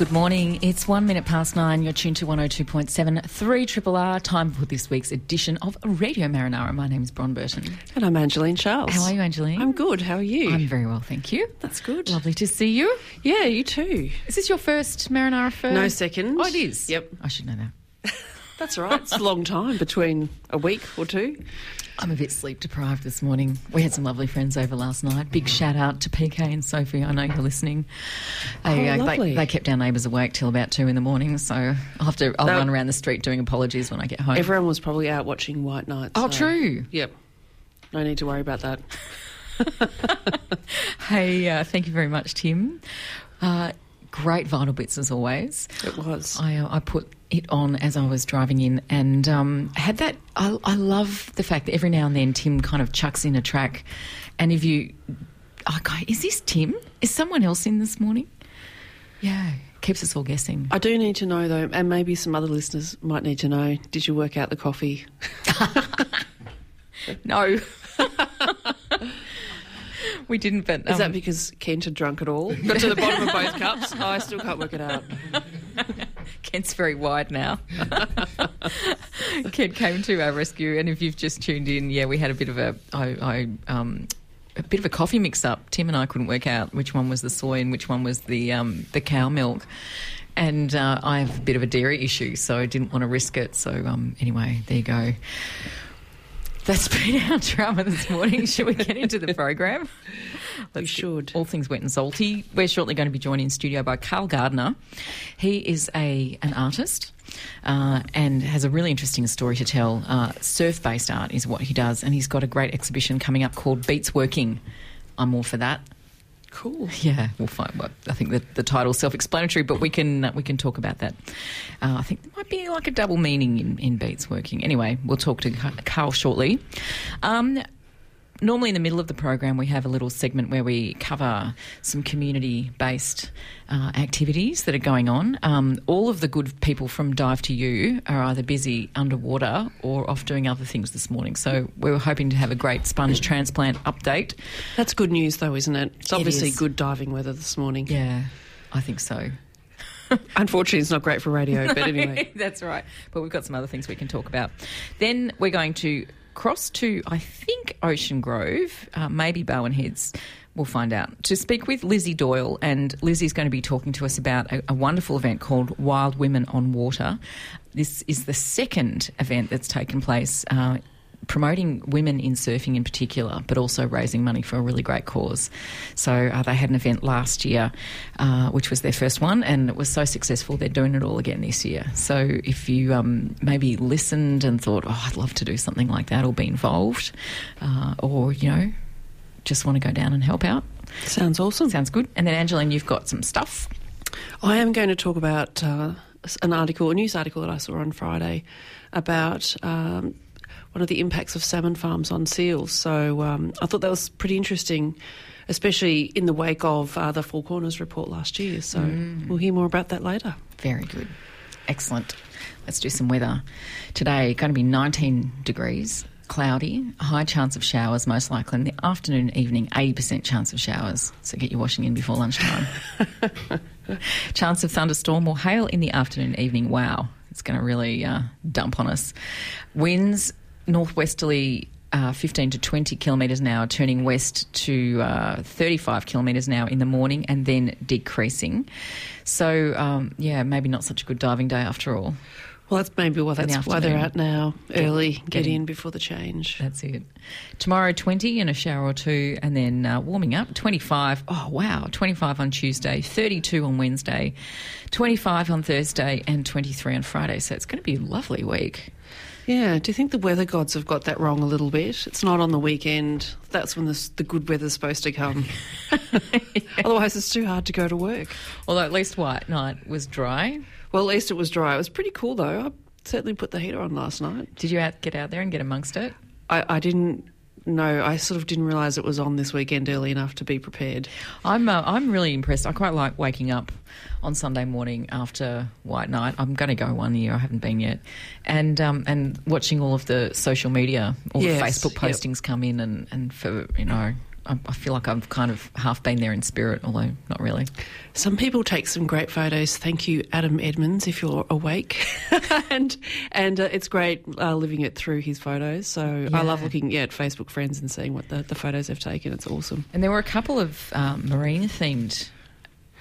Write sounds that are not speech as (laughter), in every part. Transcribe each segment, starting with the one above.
Good morning. It's one minute past nine. You're tuned to 102.7 3 Triple R. Time for this week's edition of Radio Marinara. My name is Bron Burton. And I'm Angeline Charles. How are you, Angeline? I'm good. How are you? I'm very well, thank you. That's good. Lovely to see you. Yeah, you too. Is this your first Marinara first? No second. Oh, it is? Yep. I should know that. (laughs) That's right. It's a long time between a week or two. I'm a bit sleep deprived this morning. We had some lovely friends over last night. Big shout out to PK and Sophie. I know you're listening. They, Oh, uh, they, they kept our neighbours awake till about two in the morning. So I'll have to. I'll run around the street doing apologies when I get home. Everyone was probably out watching White Nights. oh, so- true. Yep. No need to worry about that. (laughs) Hey, uh, thank you very much, Tim. Uh, great vinyl bits as always. It was. I, uh, I put it on as I was driving in and um, had that. I, I love the fact that every now and then Tim kind of chucks in a track, and if you, I go, is this Tim? Is someone else in this morning? Yeah, keeps us all guessing. I do need to know though, and maybe some other listeners might need to know. Did you work out the coffee? (laughs) No. (laughs) we didn't, but Is that um, because Kent had drunk it all? Got to the bottom of both cups. Oh, I still can't work it out. (laughs) (laughs) Kent's very wide now. (laughs) Kent came to our rescue, and if you've just tuned in, yeah, we had a bit of a, I, I, um, a bit of a coffee mix-up. Tim and I couldn't work out which one was the soy and which one was the um, the cow milk. And uh, I have a bit of a dairy issue, so I didn't want to risk it. So um, anyway, there you go. That's been our (laughs) drama this morning. Should we get into the program? We should. All things wet and salty. We're shortly going to be joined in studio by Carl Gardner. He is a an artist uh, and has a really interesting story to tell. Uh, Surf based art is what he does, and he's got a great exhibition coming up called Beats Working. I'm all for that. Cool. Yeah, we'll find. Well, I think that the title's self-explanatory, but we can uh, we can talk about that. Uh, I think there might be like a double meaning in, in beats working. Anyway, we'll talk to Carl shortly. Um, normally, in the middle of the program, we have a little segment where we cover some community-based uh, activities that are going on. Um, all of the good people from Dive to You are either busy underwater or off doing other things this morning. So we were hoping to have a great sponge (clears throat) transplant update. That's good news though, isn't it? It's obviously good diving weather this morning. Yeah, I think so. (laughs) Unfortunately, it's not great for radio, but (laughs) anyway. That's right. But we've got some other things we can talk about. Then we're going to cross to, I think, Ocean Grove, uh, maybe Barwon Heads. We'll find out. To speak with Lizzie Doyle, and Lizzie's going to be talking to us about a, a wonderful event called Wild Women on Water. This is the second event that's taken place. Uh, Promoting women in surfing in particular, but also raising money for a really great cause. So, uh, they had an event last year, uh, which was their first one, and it was so successful they're doing it all again this year. So, if you um, maybe listened and thought, oh, I'd love to do something like that or be involved, uh, or, you know, just want to go down and help out, Sounds awesome. sounds good. And then, Angeline, you've got some stuff. I am going to talk about uh, an article, a news article that I saw on Friday about um, one of the impacts of salmon farms on seals. So um, I thought that was pretty interesting. especially in the wake of uh, the Four Corners report last year. So we'll hear more about that later. Very good. Excellent. Let's do some weather. Today, going to be 19 degrees, cloudy, high chance of showers, most likely in the afternoon, evening, 80% chance of showers. So get your washing in before lunchtime. (laughs) chance of thunderstorm or hail in the afternoon, evening. Wow, it's going to really uh, dump on us. Winds northwesterly uh, 15 to 20 kilometres an hour, turning west to uh, 35 kilometres an hour in the morning and then decreasing. So, um, yeah, maybe not such a good diving day after all. Well, that's maybe why In the that's why they're out now early. Get, getting- in before the change. That's it. Tomorrow, 20 and a shower or two, and then uh, warming up, 25. Oh, wow. 25 on Tuesday, 32 on Wednesday, 25 on Thursday, and 23 on Friday. So it's going to be a lovely week. Yeah. Do you think the weather gods have got that wrong a little bit? It's not on the weekend. That's when the, the good weather's supposed to come. (laughs) Otherwise, it's too hard to go to work. Although at least White Night was dry. Well, at least it was dry. It was pretty cool though. I certainly put the heater on last night. Did you out, get out there and get amongst it? I, I didn't know. I sort of didn't realise it was on this weekend early enough to be prepared. I'm uh, I'm really impressed. I quite like waking up on Sunday morning after White Night. I'm going to go one year. I haven't been yet, and um, and watching all of the social media, all Yes, the Facebook yep. postings come in, and and for you know. I I feel like I've kind of half been there in spirit, although not really. Some people take some great photos. Thank you, Adam Edmonds, if you're awake. (laughs) and and uh, it's great uh, living it through his photos. So I love looking yeah, at Facebook friends and seeing what the, the photos they've taken. It's awesome. And there were a couple of um, marine themed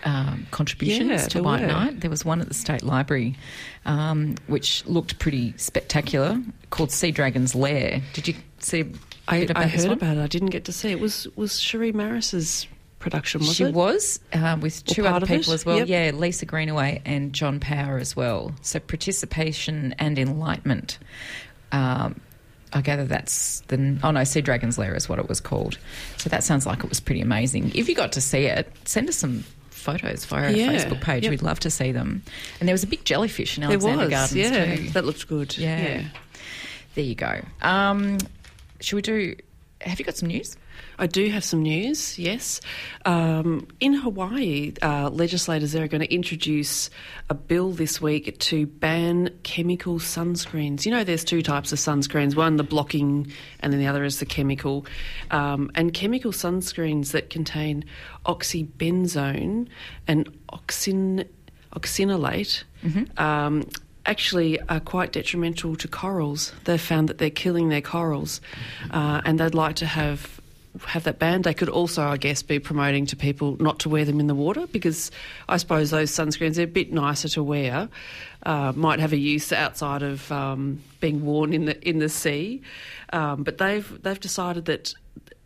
um, contributions Yeah, to White were. Night. There was one at the State Library, um, which looked pretty spectacular, called Sea Dragon's Lair. Did you see? a I, bit about I heard about it. I didn't get to see it. Was was Cherie Maris's production? Was she it? was uh, with two other people as well. Yep. Yeah, Lisa Greenaway and John Power as well. So participation and enlightenment. Um, I gather that's the oh no, Sea Dragon's Lair is what it was called. So that sounds like it was pretty amazing. If you got to see it, send us some photos via our Yeah, Facebook page. yep. We'd love to see them. And there was a big jellyfish in There Alexander was. Gardens yeah, too. that looked good. Yeah. yeah. There you go. Um, should we do? Have you got some news? I do have some news, yes. Um, in Hawaii, uh, legislators there are going to introduce a bill this week to ban chemical sunscreens. You know, there's two types of sunscreens one, the blocking, and then the other is the chemical. Um, and chemical sunscreens that contain oxybenzone and oxin, oxinolate. Um, actually are quite detrimental to corals. They've found that they're killing their corals, uh, and they'd like to have have that banned. They could also, I guess, be promoting to people not to wear them in the water because I suppose those sunscreens are a bit nicer to wear. Uh, might have a use outside of um, being worn in the in the sea, um, but they've they've decided that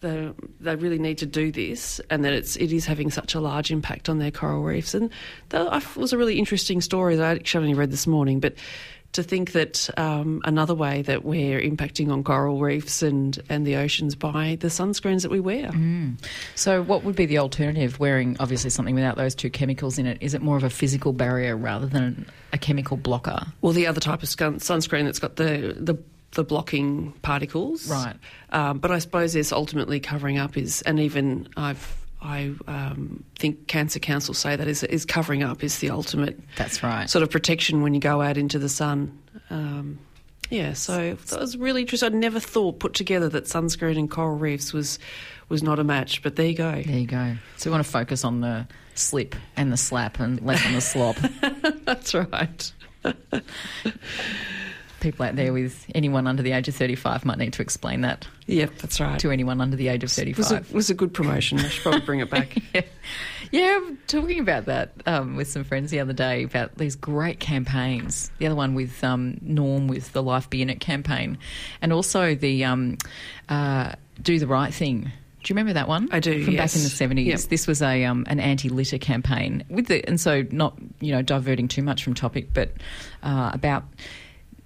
they, they really need to do this and that it's it is having such a large impact on their coral reefs. And that was a really interesting story that I actually only read this morning, but to think that um, another way that we're impacting on coral reefs and, and the oceans by the sunscreens that we wear. So, what would be the alternative? Wearing obviously something without those two chemicals in it. Is it more of a physical barrier rather than a chemical blocker? Well, the other type of sun- sunscreen that's got the, the the blocking particles, Right. Um, but I suppose this ultimately covering up is, and even I've. I um, think Cancer Council say that is, is covering up is the ultimate That's right. sort of protection when you go out into the sun. Um, yeah, so that was really interesting. I'd never thought put together that sunscreen and coral reefs was was not a match, but there you go. There you go. So, we want to focus on the slip and the slap and less on the slop. (laughs) That's right. (laughs) People out there with anyone under the age of 35 might need to explain that Yep, that's right. to anyone under the age of It was a, 35. was a good promotion. I should probably bring it back. (laughs) yeah. yeah, I'm talking about that um, with some friends the other day about these great campaigns. The other one with um, Norm with the Life Be In It campaign, and also the um, uh, Do the Right Thing. Do you remember that one? I do, From yes. back in the seventies. Yep. This was a um, an anti litter campaign with the and so not you know diverting too much from topic, but uh, about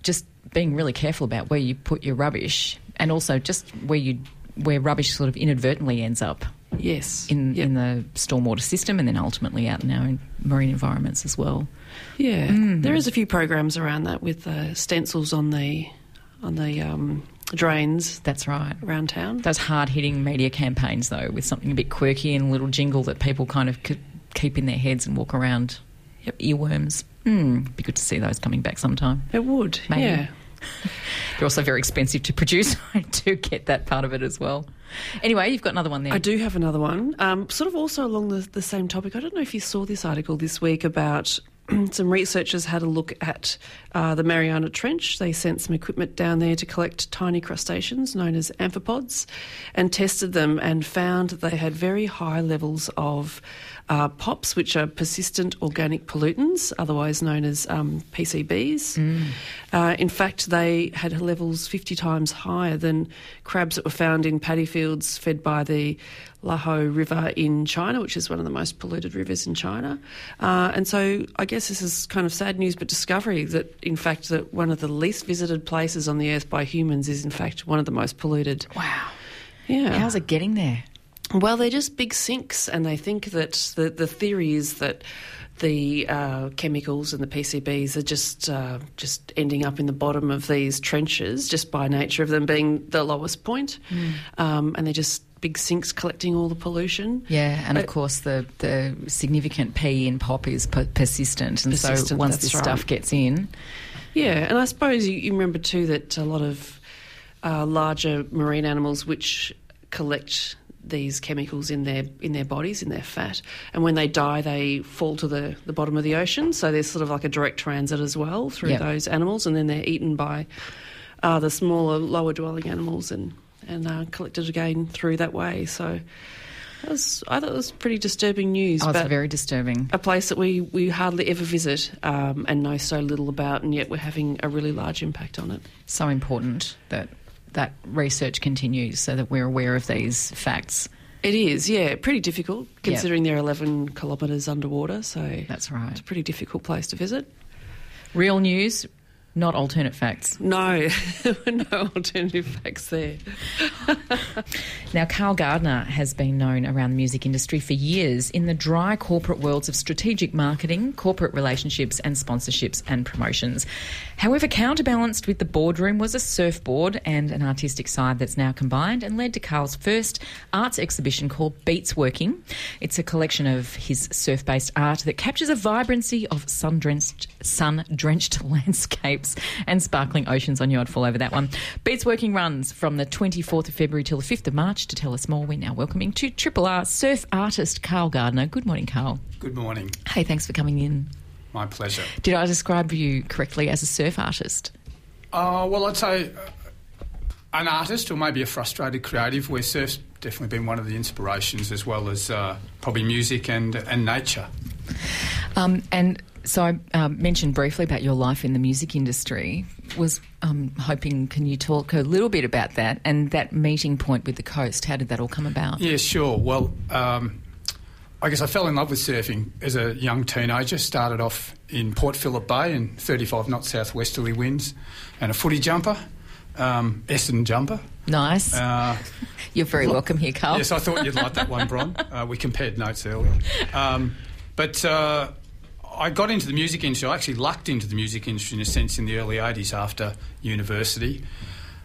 just being really careful about where you put your rubbish, and also just where you where rubbish sort of inadvertently ends up Yes. in Yep. in the stormwater system, and then ultimately out in our marine environments as well. Yeah, Mm. there is a few programs around that with uh, stencils on the on the um, drains That's right. around town. Those hard hitting media campaigns, though, with something a bit quirky and a little jingle that people kind of keep in their heads and walk around. Yep, earworms. Hmm, be good to see those coming back sometime. It would, Maybe. yeah. (laughs) They're also very expensive to produce. (laughs) I do get that part of it as well. Anyway, you've got another one there. I do have another one, um, sort of also along the, the same topic. I don't know if you saw this article this week about (clears throat) some researchers had a look at uh, the Mariana Trench. They sent some equipment down there to collect tiny crustaceans known as amphipods and tested them and found that they had very high levels of uh, POPs, which are persistent organic pollutants, otherwise known as um, PCBs. Uh, in fact, they had levels 50 times higher than crabs that were found in paddy fields fed by the Laho River in China, which is one of the most polluted rivers in China. Uh, and so I guess this is kind of sad news, but discovery that, in fact, that one of the least visited places on the earth by humans is, in fact, one of the most polluted. Wow. Yeah. How's it getting there? Well, they're just big sinks, and they think that the, the theory is that the uh, chemicals and the PCBs are just uh, just ending up in the bottom of these trenches just by nature of them being the lowest point, um, and they're just big sinks collecting all the pollution. Yeah, and of course the the significant P in pop is per- persistent, and so once this right. stuff gets in, Yeah, and I suppose you, you remember too that a lot of uh, larger marine animals which collect these chemicals in their in their bodies, in their fat, and when they die, they fall to the, the bottom of the ocean. So there's sort of like a direct transit as well through Yep. those animals, and then they're eaten by uh, the smaller, lower dwelling animals and and uh, collected again through that way. So that was, I thought it was pretty disturbing news. oh, it's but very disturbing. a place that we, we hardly ever visit um, and know so little about, and yet we're having a really large impact on it. So important that that research continues, so that we're aware of these facts. It is, yeah, pretty difficult considering they're 11 kilometres underwater, so That's right. it's a pretty difficult place to visit. Real news, not alternate facts. No, (laughs) no alternative facts there. (laughs) Now, Carl Gardner has been known around the music industry for years in the dry corporate worlds of strategic marketing, corporate relationships, and sponsorships and promotions. However, counterbalanced with the boardroom was a surfboard and an artistic side that's now combined and led to Carl's first arts exhibition called Beats Working. It's a collection of his surf based art that captures a vibrancy of sun drenched sun and sparkling oceans. on you. I'd fall over that one. Beats Working runs from the 24th of February till the 5th of March. To tell us more, we're now welcoming to Triple R surf artist Carl Gardner. Good morning, Carl. Good morning. Hey, thanks for coming in. My pleasure. Did I describe you correctly as a surf artist? Uh, well, I'd say uh, an artist or maybe a frustrated creative, where surf's definitely been one of the inspirations, as well as uh, probably music and, and nature. Um, and so I um, mentioned briefly about your life in the music industry. Was um, hoping, can you talk a little bit about that and that meeting point with the coast? How did that all come about? Yeah, sure. Well, um, I guess I fell in love with surfing as a young teenager. Started off in Port Phillip Bay in 35 knot southwesterly winds and a footy jumper, um, Essendon jumper. Nice. Uh, (laughs) You're very welcome here, Carl. Yes, I thought you'd like that one, Bron. (laughs) Uh, we compared notes earlier. Um, but uh, I got into the music industry. I actually lucked into the music industry in a sense in the early 80s after university.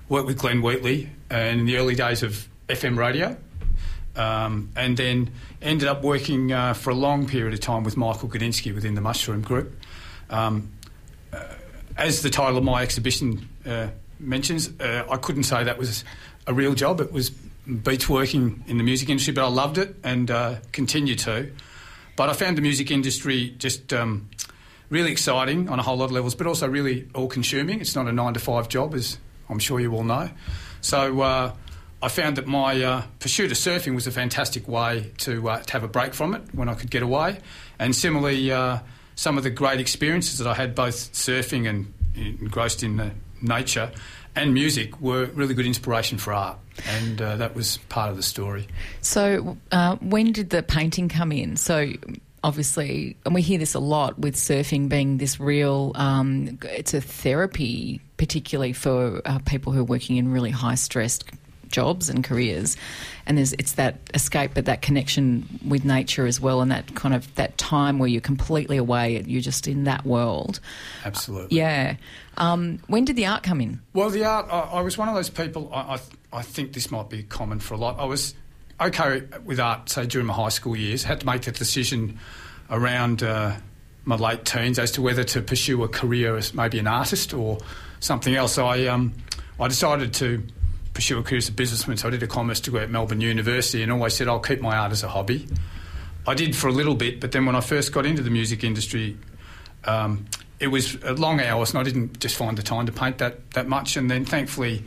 Worked with Glenn Wheatley and in the early days of FM radio. Um, and then ended up working uh, for a long period of time with Michael Gudinski within the Mushroom Group. Um, uh, as the title of my exhibition uh, mentions, uh, I couldn't say that was a real job. It was beats working in the music industry, but I loved it and uh, continue to. But I found the music industry just um, really exciting on a whole lot of levels, but also really all consuming. It's not a nine to five job, as I'm sure you all know. So uh, I found that my uh, pursuit of surfing was a fantastic way to, uh, to have a break from it when I could get away. And similarly, uh, some of the great experiences that I had both surfing and engrossed in the nature and music were really good inspiration for art. And uh, that was part of the story. So, uh, when did the painting come in? So, obviously, and we hear this a lot with surfing being this real, um, it's a therapy, particularly for uh, people who are working in really high stressed jobs and careers, and there's it's that escape, but that connection with nature as well, and that kind of that time where you're completely away, you're just in that world. Absolutely. Yeah. Um, when did the art come in? Well, the art. I, I was one of those people. I, I, I think this might be common for a lot. I was okay with art, say during my high school years. Had to make that decision around uh, my late teens as to whether to pursue a career as maybe an artist or something else. I um, I decided to pursue a career as a businessman. So I did a commerce degree at Melbourne University, and always said I'll keep my art as a hobby. I did for a little bit, but then when I first got into the music industry. Um, it was long hours, and I didn't just find the time to paint that, that much. And then, thankfully,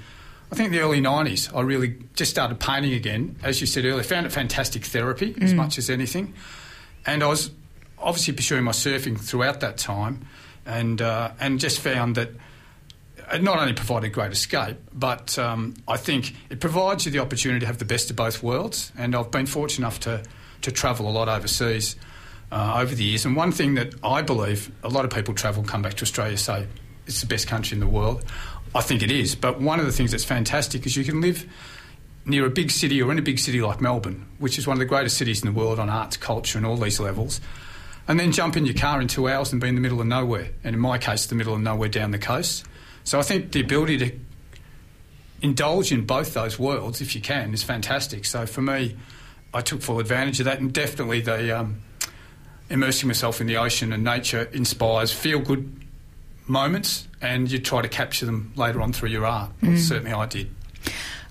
I think in the early 90s, I really just started painting again. As you said earlier, found it fantastic therapy mm. as much as anything. And I was obviously pursuing my surfing throughout that time and, uh, and just found that it not only provided great escape, but um, I think it provides you the opportunity to have the best of both worlds. And I've been fortunate enough to, to travel a lot overseas uh, over the years. And one thing that I believe a lot of people travel, come back to Australia, say it's the best country in the world. I think it is. But one of the things that's fantastic is you can live near a big city or in a big city like Melbourne, which is one of the greatest cities in the world on arts, culture, and all these levels, and then jump in your car in two hours and be in the middle of nowhere. And in my case, the middle of nowhere down the coast. So I think the ability to indulge in both those worlds, if you can, is fantastic. So for me, I took full advantage of that, and definitely the um, immersing myself in the ocean and nature inspires feel good moments, and you try to capture them later on through your art. Mm. Certainly, I did.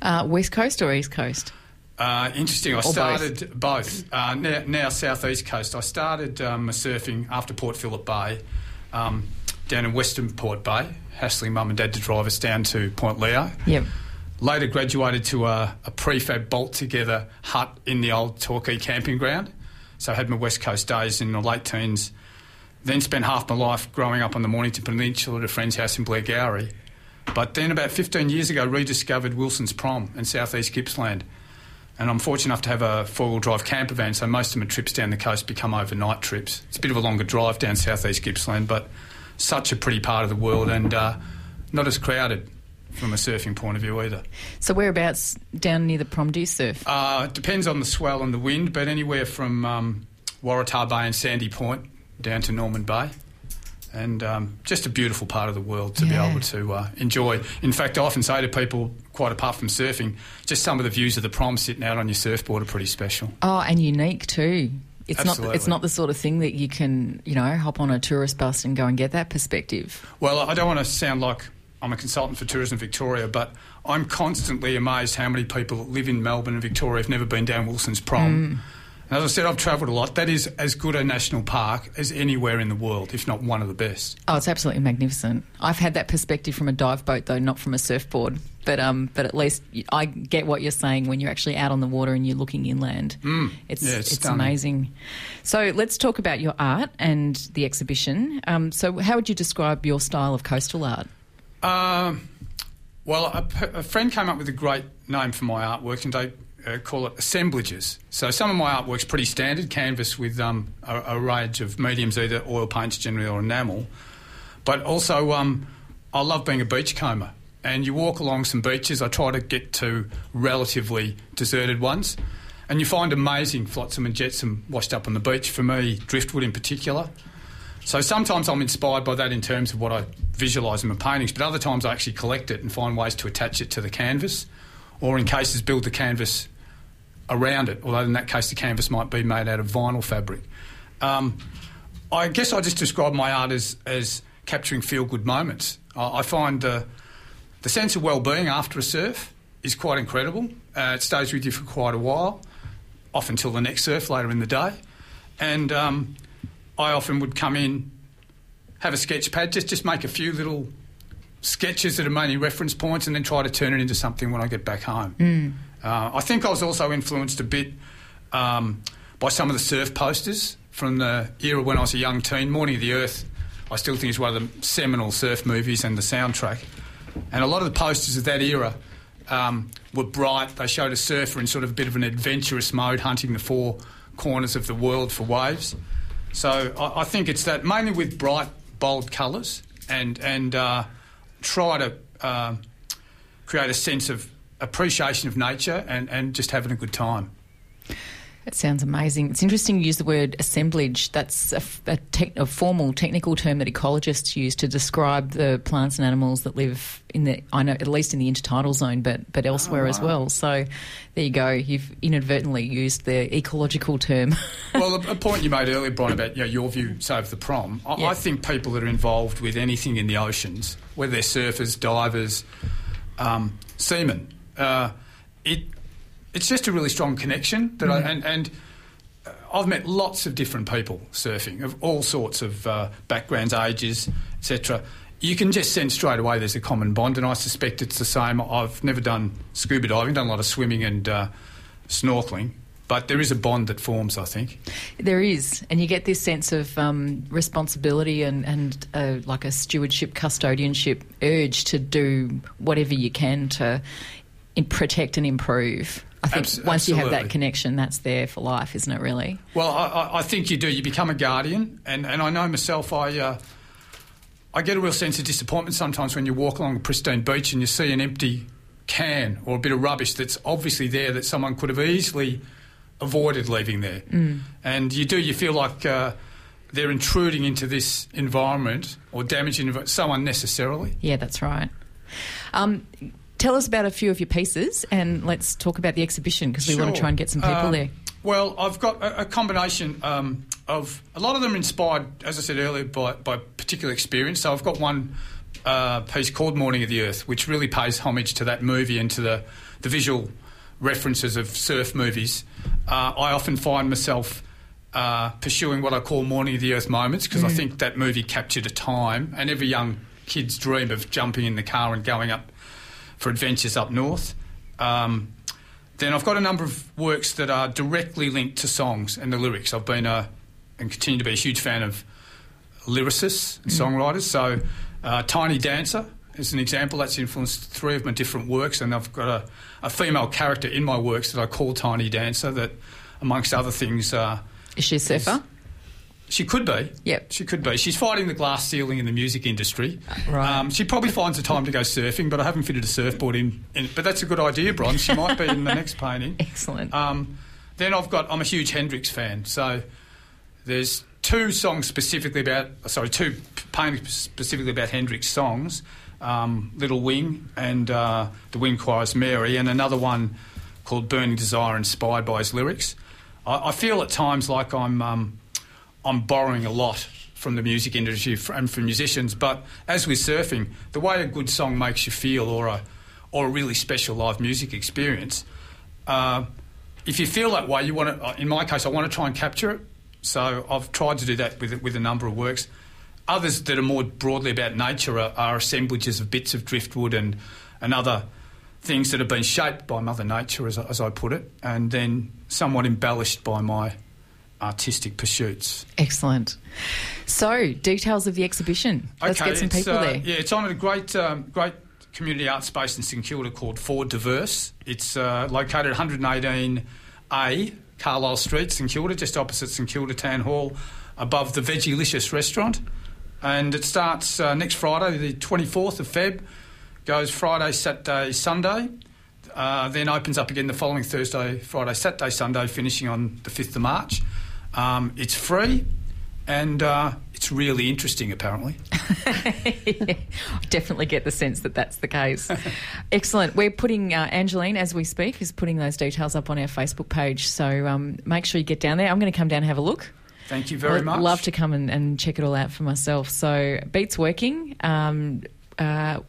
Uh, West Coast or East Coast? Uh, interesting. I or started both. both. Uh, now, now, South East Coast. I started um, surfing after Port Phillip Bay, um, down in Western Port Bay, hassling mum and dad to drive us down to Point Leo. Yep. Later graduated to a, a prefab bolt together hut in the old Torquay camping ground. So I had my West Coast days in the late teens. Then spent half my life growing up on the Mornington Peninsula at a friend's house in Blairgowrie. But then about 15 years ago, rediscovered Wilson's Prom in southeast Gippsland. And I'm fortunate enough to have a four-wheel drive camper van, so most of my trips down the coast become overnight trips. It's a bit of a longer drive down southeast Gippsland, but such a pretty part of the world and uh, not as crowded from a surfing point of view either. So whereabouts down near the prom do you surf? Uh, it depends on the swell and the wind, but anywhere from um, Waratah Bay and Sandy Point down to Norman Bay. And um, just a beautiful part of the world to yeah. be able to uh, enjoy. In fact, I often say to people, quite apart from surfing, just some of the views of the prom sitting out on your surfboard are pretty special. Oh, and unique too. It's Absolutely. not. It's not the sort of thing that you can, you know, hop on a tourist bus and go and get that perspective. Well, I don't want to sound like I'm a consultant for Tourism Victoria, but I'm constantly amazed how many people that live in Melbourne and Victoria have never been down Wilson's Prom. Mm. And as I said, I've travelled a lot. That is as good a national park as anywhere in the world, if not one of the best. Oh, it's absolutely magnificent. I've had that perspective from a dive boat, though, not from a surfboard. But um, but at least I get what you're saying when you're actually out on the water and you're looking inland. Mm. It's yeah, it's, it's amazing. So let's talk about your art and the exhibition. Um, so how would you describe your style of coastal art? Um, well, a, a, friend came up with a great name for my artwork, and they uh, call it assemblages. So some of my artwork's pretty standard, canvas with um, a, a, range of mediums, either oil paints generally or enamel. But also, um, I love being a beachcomber. And you walk along some beaches. I try to get to relatively deserted ones, and you find amazing flotsam and jetsam washed up on the beach. For me, driftwood in particular. So sometimes I'm inspired by that in terms of what I visualise in my paintings, but other times I actually collect it and find ways to attach it to the canvas, or in cases build the canvas around it. Although in that case the canvas might be made out of vinyl fabric. Um, I guess I just describe my art as, as capturing feel good moments. I, I find uh, the sense of well being after a surf is quite incredible. Uh, it stays with you for quite a while, often until the next surf later in the day, and um, I often would come in, have a sketch pad, just just make a few little sketches that are mainly reference points, and then try to turn it into something when I get back home. Mm. Uh, I think I was also influenced a bit um, by some of the surf posters from the era when I was a young teen. Morning of the Earth, I still think is one of the seminal surf movies and the soundtrack. And a lot of the posters of that era um, were bright. They showed a surfer in sort of a bit of an adventurous mode, hunting the four corners of the world for waves. So I, I, think it's that mainly with bright, bold colours and and uh, try to uh, create a sense of appreciation of nature and, and just having a good time. It sounds amazing. It's interesting you use the word assemblage. That's a, a, tech, a, formal technical term that ecologists use to describe the plants and animals that live in the, I know, at least in the intertidal zone, but, but elsewhere oh, wow. as well. So there you go. You've inadvertently used the ecological term. (laughs) well, a, a, point you made earlier, Brian, about you know, your view, of the prom. I, yeah. I think people that are involved with anything in the oceans, whether they're surfers, divers, um, seamen, uh, it it's just a really strong connection that mm. I, and, and uh, I've met lots of different people surfing of all sorts of uh, backgrounds, ages, etc. You can just sense straight away there's a common bond, and I suspect it's the same. I've never done scuba diving, done a lot of swimming and uh, snorkeling, but there is a bond that forms, I think. There is, and you get this sense of um, responsibility and, and uh, like a stewardship, custodianship urge to do whatever you can to protect and improve. I think Abs- once absolutely. you have that connection, that's there for life, isn't it? Really? Well, I, I think you do. You become a guardian, and, and I know myself. I uh, I get a real sense of disappointment sometimes when you walk along a pristine beach and you see an empty can or a bit of rubbish that's obviously there that someone could have easily avoided leaving there. Mm. And you do. You feel like. Uh, they're intruding into this environment or damaging so unnecessarily. Yeah, that's right. Um, tell us about a few of your pieces and let's talk about the exhibition because we sure. want to try and get some people um, there. Well, I've got a, a combination um, of a lot of them inspired, as I said earlier, by, by particular experience. So I've got one uh, piece called Morning of the Earth, which really pays homage to that movie and to the, the visual references of surf movies. Uh, I often find myself uh, pursuing what I call Morning of the Earth moments because mm. I think that movie captured a time, and every young kid's dream of jumping in the car and going up for adventures up north. Um, then I've got a number of works that are directly linked to songs and the lyrics. I've been a, and continue to be a huge fan of lyricists and mm. songwriters. So, uh, Tiny Dancer is an example that's influenced three of my different works, and I've got a, a female character in my works that I call Tiny Dancer that, amongst other things, uh, is she a surfer? She could be. Yep. She could be. She's fighting the glass ceiling in the music industry. Right. Um, she probably finds the time to go surfing, but I haven't fitted a surfboard in. in but that's a good idea, Bron. She might be in the next painting. (laughs) Excellent. Um, then I've got. I'm a huge Hendrix fan, so there's two songs specifically about. Sorry, two paintings specifically about Hendrix songs. Um, Little Wing and uh, The Wind Cries Mary, and another one called Burning Desire, inspired by his lyrics. I, I feel at times like I'm um, I'm borrowing a lot from the music industry and from musicians. But as with surfing, the way a good song makes you feel, or a or a really special live music experience, uh, if you feel that way, you want to. Uh, in my case, I want to try and capture it. So I've tried to do that with with a number of works. Others that are more broadly about nature are, are assemblages of bits of driftwood and and other things that have been shaped by Mother Nature, as, as I put it, and then somewhat embellished by my artistic pursuits. Excellent. So, details of the exhibition. Let's okay, get some people uh, there. Yeah, it's on a great, um, great community art space in St Kilda called For Diverse. It's uh, located 118A Carlisle Street, St Kilda, just opposite St Kilda Town Hall, above the Vegelicious restaurant. And it starts uh, next Friday, the 24th of Feb, goes Friday, Saturday, Sunday. Uh, then opens up again the following Thursday, Friday, Saturday, Sunday, finishing on the 5th of March. Um, it's free and uh, it's really interesting, apparently. yeah, (laughs) definitely get the sense that that's the case. (laughs) Excellent. We're putting, uh, Angeline, as we speak, is putting those details up on our Facebook page. So um, make sure you get down there. I'm going to come down and have a look. Thank you very much. I'd much. Love to come and, and, check it all out for myself. So, Beats working. Um, uh,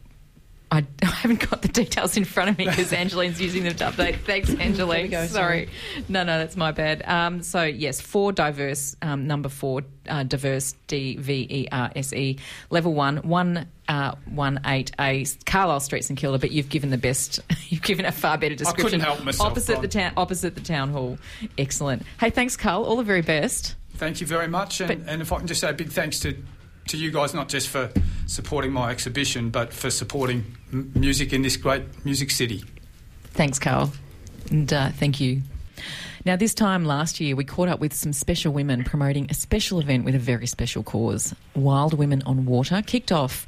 I, (laughs) I, haven't got the details in front of me because (laughs) Angeline's using them to update. Thanks, Angeline. Go, sorry. No, no, that's my bad. Um, so, yes, four diverse, um, number four, uh, diverse, D V E R S E, level one, one. Uh, one eight A Carlisle Street St Kilda, but you've given the best. (laughs) You've given a far better description. I couldn't help myself. Opposite the town, opposite the town hall. Excellent. Hey, thanks, Carl. All the very best. Thank you very much, and, but, and if I can just say a big thanks to to you guys, not just for supporting my exhibition, but for supporting m- music in this great music city. Thanks, Carl. And uh, thank you. Now, this time last year, we caught up with some special women promoting a special event with a very special cause. Wild Women on Water kicked off,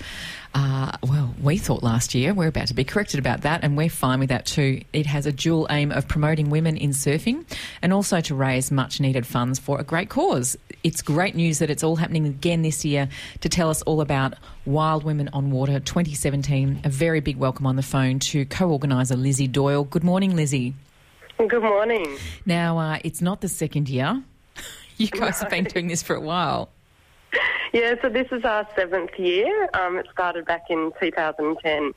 uh, well, we thought last year. We're about to be corrected about that, and we're fine with that too. It has a dual aim of promoting women in surfing and also to raise much needed funds for a great cause. It's great news that it's all happening again this year to tell us all about Wild Women on Water 2017. A very big welcome on the phone to co organiser Lizzie Doyle. Good morning, Lizzie. Good morning. Now, uh, it's not the second year. (laughs) You (laughs) guys have been doing this for a while. (laughs) Yeah, so this is our seventh year. Um, it started back in 2010.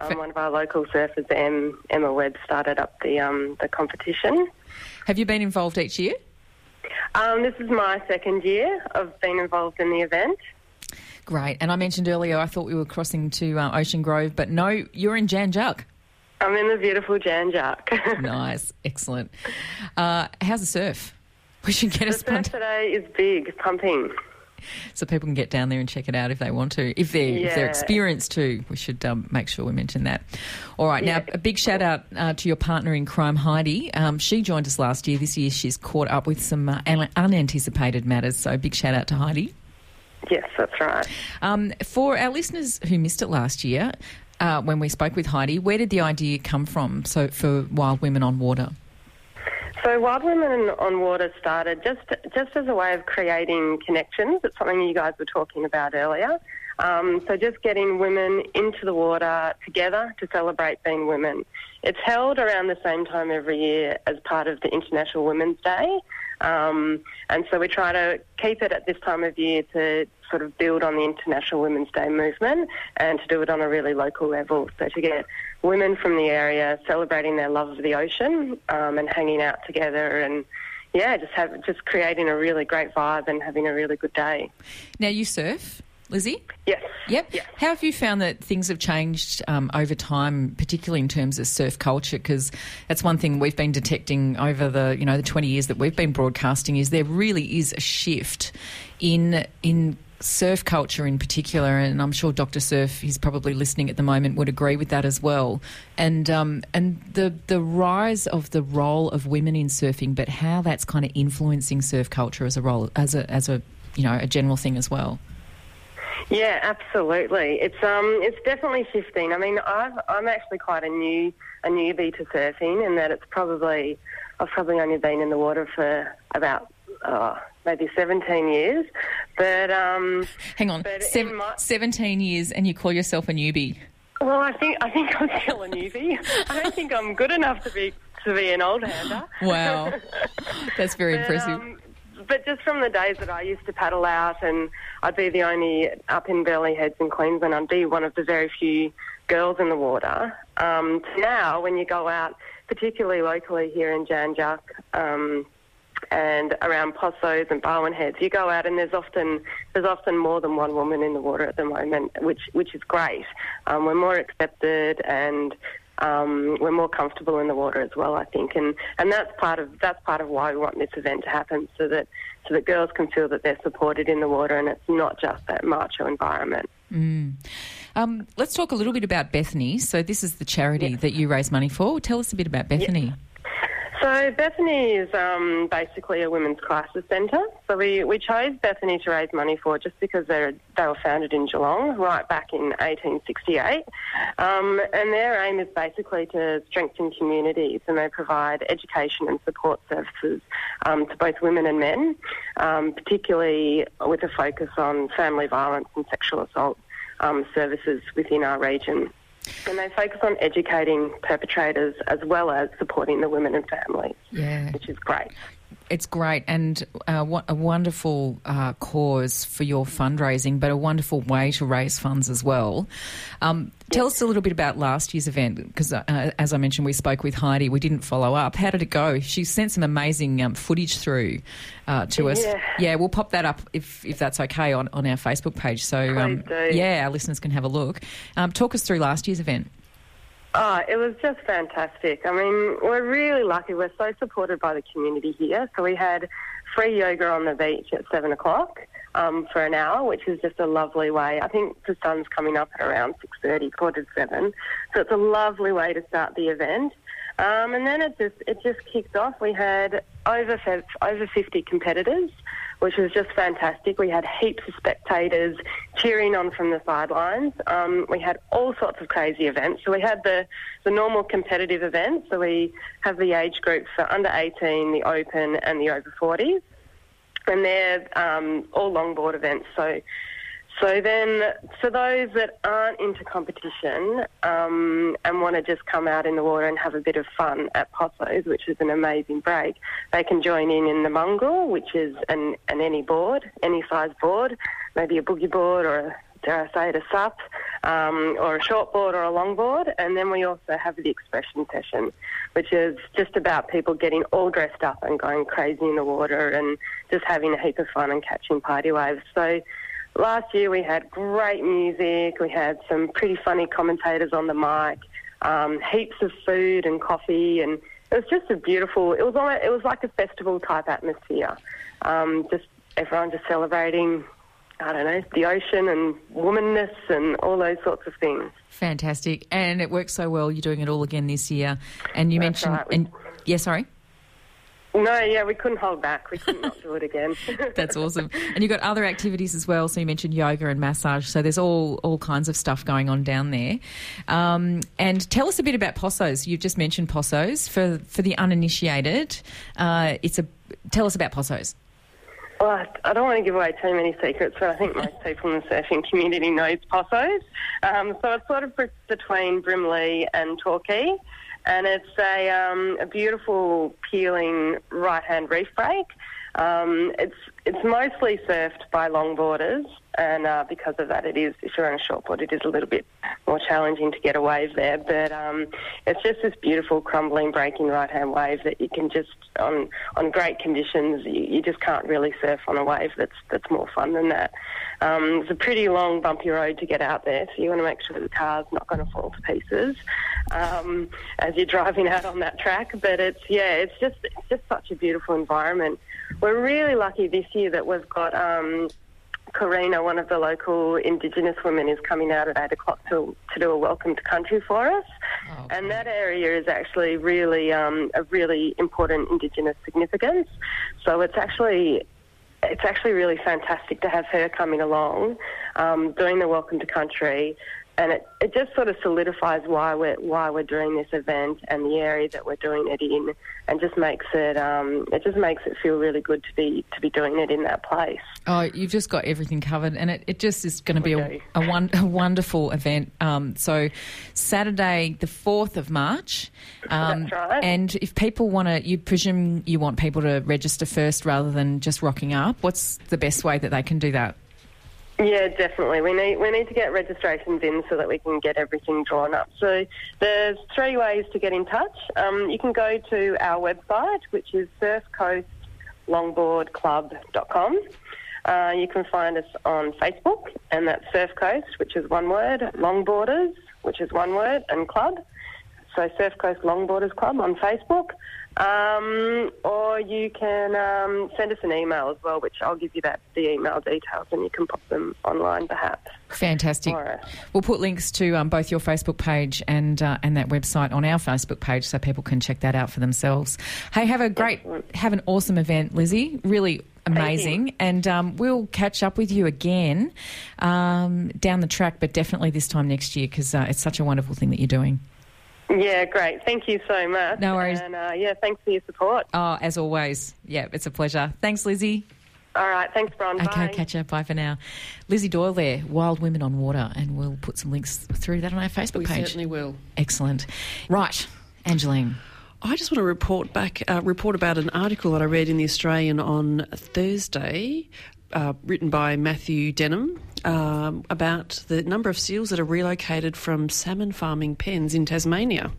Um, one of our local surfers, em, Emma Webb, started up the um, the competition. Have you been involved each year? Um, this is my second year of being involved in the event. Great. And I mentioned earlier I thought we were crossing to uh, Ocean Grove, but no, you're in Jan Juc. I'm in the beautiful Jan Juc. (laughs) nice, excellent. Uh, how's the surf? (laughs) We should get the a surf spot today is big, pumping. (laughs) so people can get down there and check it out if they want to. If they're if they're experienced too, we should um, make sure we mention that. All right, now a big shout out uh, to your partner in crime, Heidi. Um, she joined us last year. This year she's caught up with some uh, unanticipated matters. So big shout out to Heidi. Yes, that's right. Um, for our listeners who missed it last year, uh, when we spoke with Heidi, where did the idea come from? So for Wild Women on Water. So Wild Women on Water started just just as a way of creating connections. It's something you guys were talking about earlier. Um, so just getting women into the water together to celebrate being women. It's held around the same time every year as part of the International Women's Day. Um, and so we try to keep it at this time of year to sort of build on the International Women's Day movement and to do it on a really local level. So to get women from the area celebrating their love of the ocean um, and hanging out together and yeah, just have just creating a really great vibe and having a really good day. Now you surf, Lizzie. Yes. Yep. Yes. How have you found that things have changed um, over time, particularly in terms of surf culture? Because that's one thing we've been detecting over the you know the twenty years that we've been broadcasting is there really is a shift in in surf culture in particular, and I'm sure Dr. Surf, he's probably listening at the moment, would agree with that as well. And um, and the the rise of the role of women in surfing, but how that's kind of influencing surf culture as a role as a as a you know a general thing as well. Yeah, absolutely. It's um, it's definitely shifting. I mean, I've, I'm actually quite a new a newbie to surfing, in that it's probably I've probably only been in the water for about uh, maybe 17 years, but um, Hang on, But in seven, my- 17 years and you call yourself a newbie. well, I think I think I'm still a newbie. I don't think I'm good enough to be to be an old hander. Wow. (laughs) That's very But, impressive. um, but just from the days that I used to paddle out, and I'd be the only up in Burleigh Heads in Queensland, I'd be one of the very few girls in the water. Um, now, when you go out, particularly locally here in Jan Juc, um, and around Possos and Barwon Heads, you go out and there's often there's often more than one woman in the water at the moment, which which is great. Um, we're more accepted and um, we're more comfortable in the water as well, I think, and and that's part of that's part of why we want this event to happen, so that so that girls can feel that they're supported in the water, and it's not just that macho environment. Um, let's talk a little bit about Bethany. So, this is the charity that you raise money for. Tell us a bit about Bethany. So Bethany is um, basically a women's crisis centre. So we, we chose Bethany to raise money for just because they they were founded in Geelong right back in 1868. Um, and their aim is basically to strengthen communities and they provide education and support services um, to both women and men, um, particularly with a focus on family violence and sexual assault um, services within our region. And they focus on educating perpetrators as well as supporting the women and families, Yeah. which is great. It's great and uh, what a wonderful uh, cause for your fundraising, but a wonderful way to raise funds as well. Um, tell us a little bit about last year's event because, uh, as I mentioned, we spoke with Heidi. We didn't follow up. How did it go? She sent some amazing um, footage through uh, to us. Yeah. we'll pop that up if, if that's okay on, on our Facebook page. So, um, yeah, our listeners can have a look. Um, talk us through last year's event. Oh, it was just fantastic. I mean, we're really lucky. We're so supported by the community here. So we had free yoga on the beach at seven o'clock um, for an hour, which is just a lovely way. I think the sun's coming up at around six thirty, quarter to seven. So it's a lovely way to start the event. Um, and then it just it just kicked off. We had over over 50 competitors, which was just fantastic. We had heaps of spectators cheering on from the sidelines. Um, we had all sorts of crazy events. So we had the the normal competitive events. So we have the age groups for under 18, the open, and the over 40s, and they're um, all longboard events. So so then, for those that aren't into competition um, and want to just come out in the water and have a bit of fun at Posso's, which is an amazing break, they can join in in the mongrel, which is an, an any board, any size board, maybe a boogie board or a, dare I say it, a sup, um, or a short board or a long board. And then we also have the expression session, which is just about people getting all dressed up and going crazy in the water and just having a heap of fun and catching party waves. So Last year we had great music. We had some pretty funny commentators on the mic, um, heaps of food and coffee, and it was just a beautiful. It was on. It was like a festival type atmosphere. Um, just everyone just celebrating. I don't know the ocean and womanness and all those sorts of things. Fantastic, and it works so well. You're doing it all again this year, and you That's mentioned. right. And yeah, sorry. No, yeah, we couldn't hold back. We could not do it again. (laughs) That's awesome. And you've got other activities as well. So you mentioned yoga and massage. So there's all all kinds of stuff going on down there. Um, and tell us a bit about Possos. You've just mentioned Possos for for the uninitiated. Uh, it's a tell us about Possos. Well, I- don't want to give away too many secrets, but I think most people in the surfing community knows Possos. Um, so it's sort of be- between Breamlea and Torquay, and it's a, um, a beautiful, peeling right-hand reef break. Um, it's it's mostly surfed by longboarders, and uh, because of that, it is if you're on a shortboard, it is a little bit more challenging to get a wave there. But um, it's just this beautiful, crumbling, breaking right-hand wave that you can just on on great conditions, you, you just can't really surf on a wave that's that's more fun than that. Um, it's a pretty long, bumpy road to get out there, so you want to make sure the car's not going to fall to pieces um, as you're driving out on that track. But it's yeah, it's just it's just such a beautiful environment. We're really lucky this year that we've got. Um, Karina, one of the local Indigenous women, is coming out at eight o'clock to, to do a welcome to country for us, and that area is actually really um, a really important Indigenous significance. So it's actually it's actually really fantastic to have her coming along, um, doing the welcome to country, and it, it just sort of solidifies why we're why we're doing this event and the area that we're doing it in, and just makes it um, it just makes it feel really good to be to be doing it in that place. Oh, you've just got everything covered, and it, it just is going to be a, a, one, a wonderful event. Um, so, Saturday, the 4th of March. Um, That's right. And if people want to, you presume you want people to register first rather than just rocking up. What's the best way that they can do that? Yeah, definitely. We need we need to get registrations in so that we can get everything drawn up. So there's three ways to get in touch. Um, you can go to our website, which is surfcoastlongboardclub.com. Uh, you can find us on Facebook, and that's Surf Coast, which is one word, Longboarders, which is one word, and Club. So Surf Coast Longboarders Club on Facebook. Um, or you can um, send us an email as well, which I'll give you that the email details, and you can pop them online perhaps. Fantastic. Right. We'll put links to um, both your Facebook page and uh, and that website on our Facebook page so people can check that out for themselves. Hey, have a great, have an awesome event, Lizzie. Really amazing. And um, we'll catch up with you again um, down the track, but definitely this time next year because uh, it's such a wonderful thing that you're doing. Yeah, great. Thank you so much. No worries. And uh, yeah, thanks for your support. Oh, as always, yeah, it's a pleasure. Thanks, Lizzie. All right, thanks, Bron. Okay, Bye. catch up. Bye for now. Lizzie Doyle there, Wild Women on Water, and we'll put some links through that on our Facebook We page. certainly will. Excellent. Right, Angeline. I just want to report back, uh, report about an article that I read in the Australian on Thursday, uh, written by Matthew Denholm, um, about the number of seals that are relocated from salmon farming pens in Tasmania.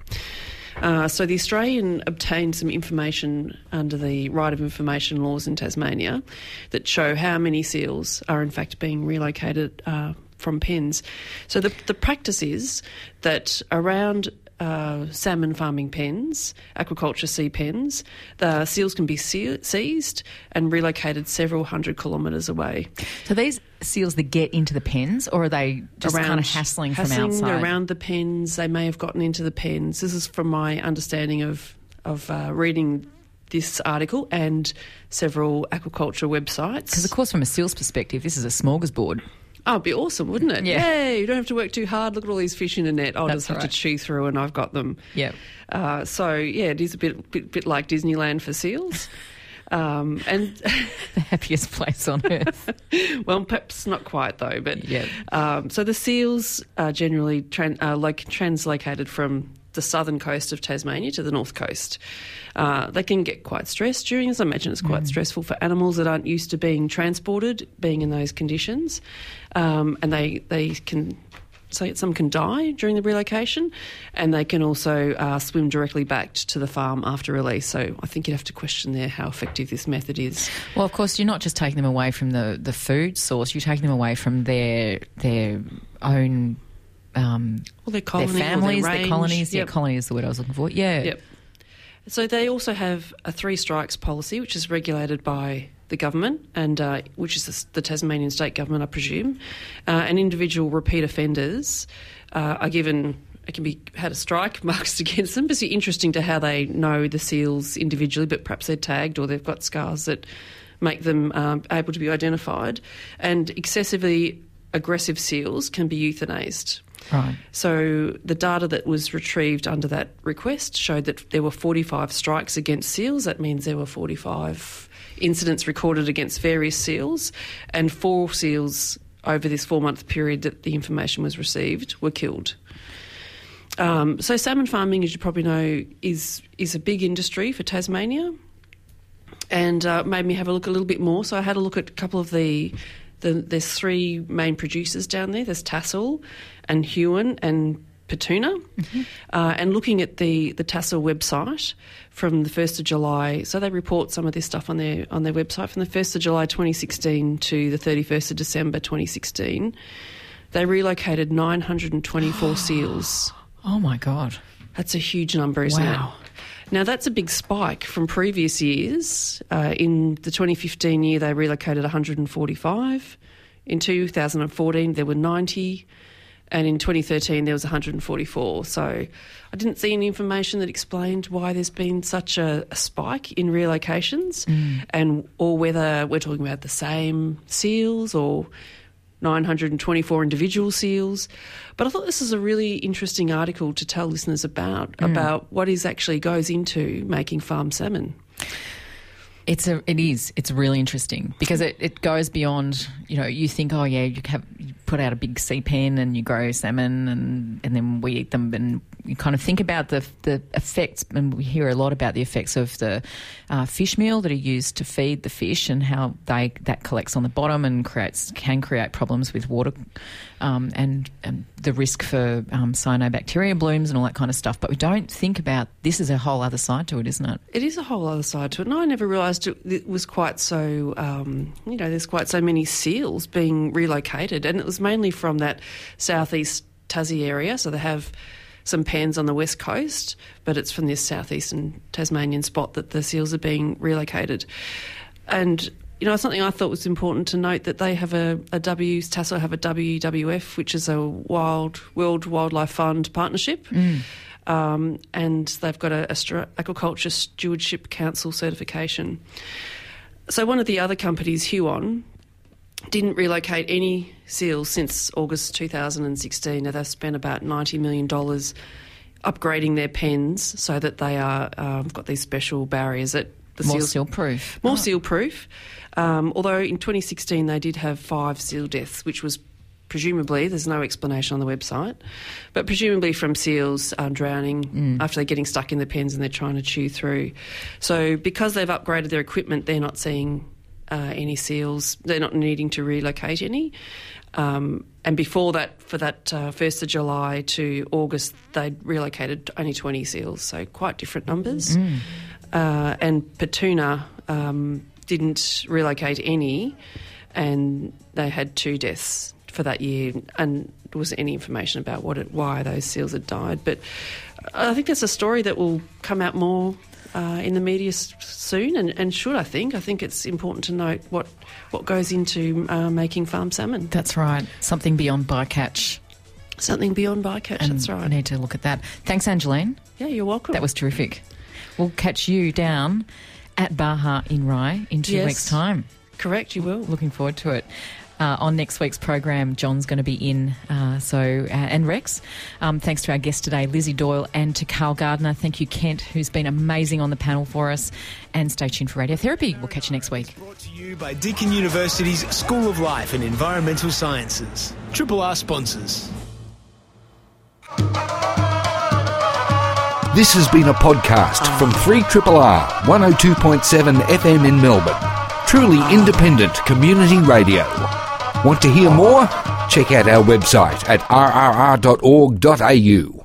Uh, so the Australian obtained some information under the right of information laws in Tasmania that show how many seals are in fact being relocated uh, from pens. So the the practice is that around uh, salmon farming pens, aquaculture sea pens. The seals can be se- seized and relocated several hundred kilometres away. So these seals that get into the pens, or are they just kind of hassling, from outside? around the pens. They may have gotten into the pens. This is from my understanding of of uh, reading this article and several aquaculture websites. Because, of course, from a seal's perspective, this is a smorgasbord. Oh, it'd be awesome, wouldn't it? Yeah. Yay, you don't have to work too hard. Look at all these fish in a net. I'll That's just have right. to chew through and I've got them. Yep. Uh, so, yeah, it is a bit, bit, bit like Disneyland for seals. (laughs) Um, and, The happiest place on earth. (laughs) well, perhaps not quite though, but Yep. um, so the seals are generally tran- uh, like translocated from the southern coast of Tasmania to the north coast. Uh, they can get quite stressed during this. I imagine it's quite stressful for animals that aren't used to being transported, being in those conditions, um, and they they can. So some can die during the relocation, and they can also uh, swim directly back to the farm after release. So I think you'd have to question there how effective this method is. Well, of course, you're not just taking them away from the, the food source, you're taking them away from their their own. Um, Well, their colony, their families, their, their, colonies. Yep. Yeah, colony is the word I was looking for. Yeah. Yep. So they also have a three strikes policy, which is regulated by the government, and uh, which is the, Tasmanian state government, I presume. Uh, and individual repeat offenders uh, are given. It can be had a strike (laughs) marked against them. It's interesting to how they know the seals individually, but perhaps they're tagged or they've got scars that make them um, able to be identified. And excessively aggressive seals can be euthanased. Right. So the data that was retrieved under that request showed that there were 45 strikes against seals. That means there were 45 incidents recorded against various seals, and four seals over this four month period that the information was received were killed. Um, so salmon farming, as you probably know, is is a big industry for Tasmania, and uh, made me have a look a little bit more. So I had a look at a couple of the, the there's three main producers down there. There's Tassal, and Huon and Petuna, uh, and looking at the the Tassal website from the first of July. So they report some of this stuff on their on their website from the first of July 2016 to the 31st of December 2016. They relocated 924 (gasps) seals. Oh my god. That's a huge number, isn't Wow. it? Now, that's a big spike from previous years. Uh, in the 2015 year, they relocated 145. In 2014, there were 90. And in 2013, there was 144. So I didn't see any information that explained why there's been such a, a spike in relocations and or whether we're talking about the same seals or 924 individual seals. But I thought this is a really interesting article to tell listeners about mm. about what is actually goes into making farm salmon. It's a, it is. It's really interesting because it, it goes beyond. You know, you think, oh yeah, you have put out a big sea pen and you grow salmon and and then we eat them, and you kind of think about the the effects, and we hear a lot about the effects of the uh, fish meal that are used to feed the fish and how they that collects on the bottom and creates can create problems with water um, and, and the risk for um, cyanobacteria blooms and all that kind of stuff. But we don't think about this is a whole other side to it, isn't it? It is a whole other side to it, and I never realised it, it was quite so. Um, you know, there's quite so many seals being relocated, and it was mainly from that southeast Tassie area. So they have some pens on the west coast, but it's from this southeastern Tasmanian spot that the seals are being relocated. And you know, something I thought was important to note that they have a, a W Tassal have a WWF, which is a Wild World Wildlife Fund partnership. Um, and they've got a, a aquaculture stewardship council certification. So one of the other companies, Huon, didn't relocate any seals since August 2016. Now they've spent about $90 million upgrading their pens so that they are um, got these special barriers that the More seals seal proof. more seal proof. Um, although in 2016 they did have five seal deaths, which was presumably there's no explanation on the website, but presumably from seals um, drowning after they're getting stuck in the pens and they're trying to chew through. So because they've upgraded their equipment, they're not seeing uh, any seals. They're not needing to relocate any. Um, and before that, for that uh, 1st of July to August, they'd relocated only 20 seals, so quite different numbers. Uh, and Petuna um, didn't relocate any, and they had two deaths for that year, and there was any information about what it, why those seals had died. But I think that's a story that will come out more uh, in the media s- soon, and, and should I think. I think it's important to note what what goes into uh, making farm salmon. That's right. Something beyond bycatch. Something beyond bycatch. And that's right. I need to look at that. Thanks, Angeline. Yeah, you're welcome. That was terrific. We'll catch you down at Baja in Rye in two Yes. weeks' time. correct. You will. Looking forward to it. Uh, on next week's program, John's going to be in, uh, so uh, and Rex. Um, thanks to our guest today, Lizzie Doyle, and to Carl Gardner. Thank you, Kent, who's been amazing on the panel for us. And stay tuned for Radiotherapy. We'll catch you next week. Brought to you by Deakin University's School of Life and Environmental Sciences. Triple R sponsors. This has been a podcast from 3RRR 102.7 FM in Melbourne. Truly independent community radio. Want to hear more? Check out our website at rrr.org.au.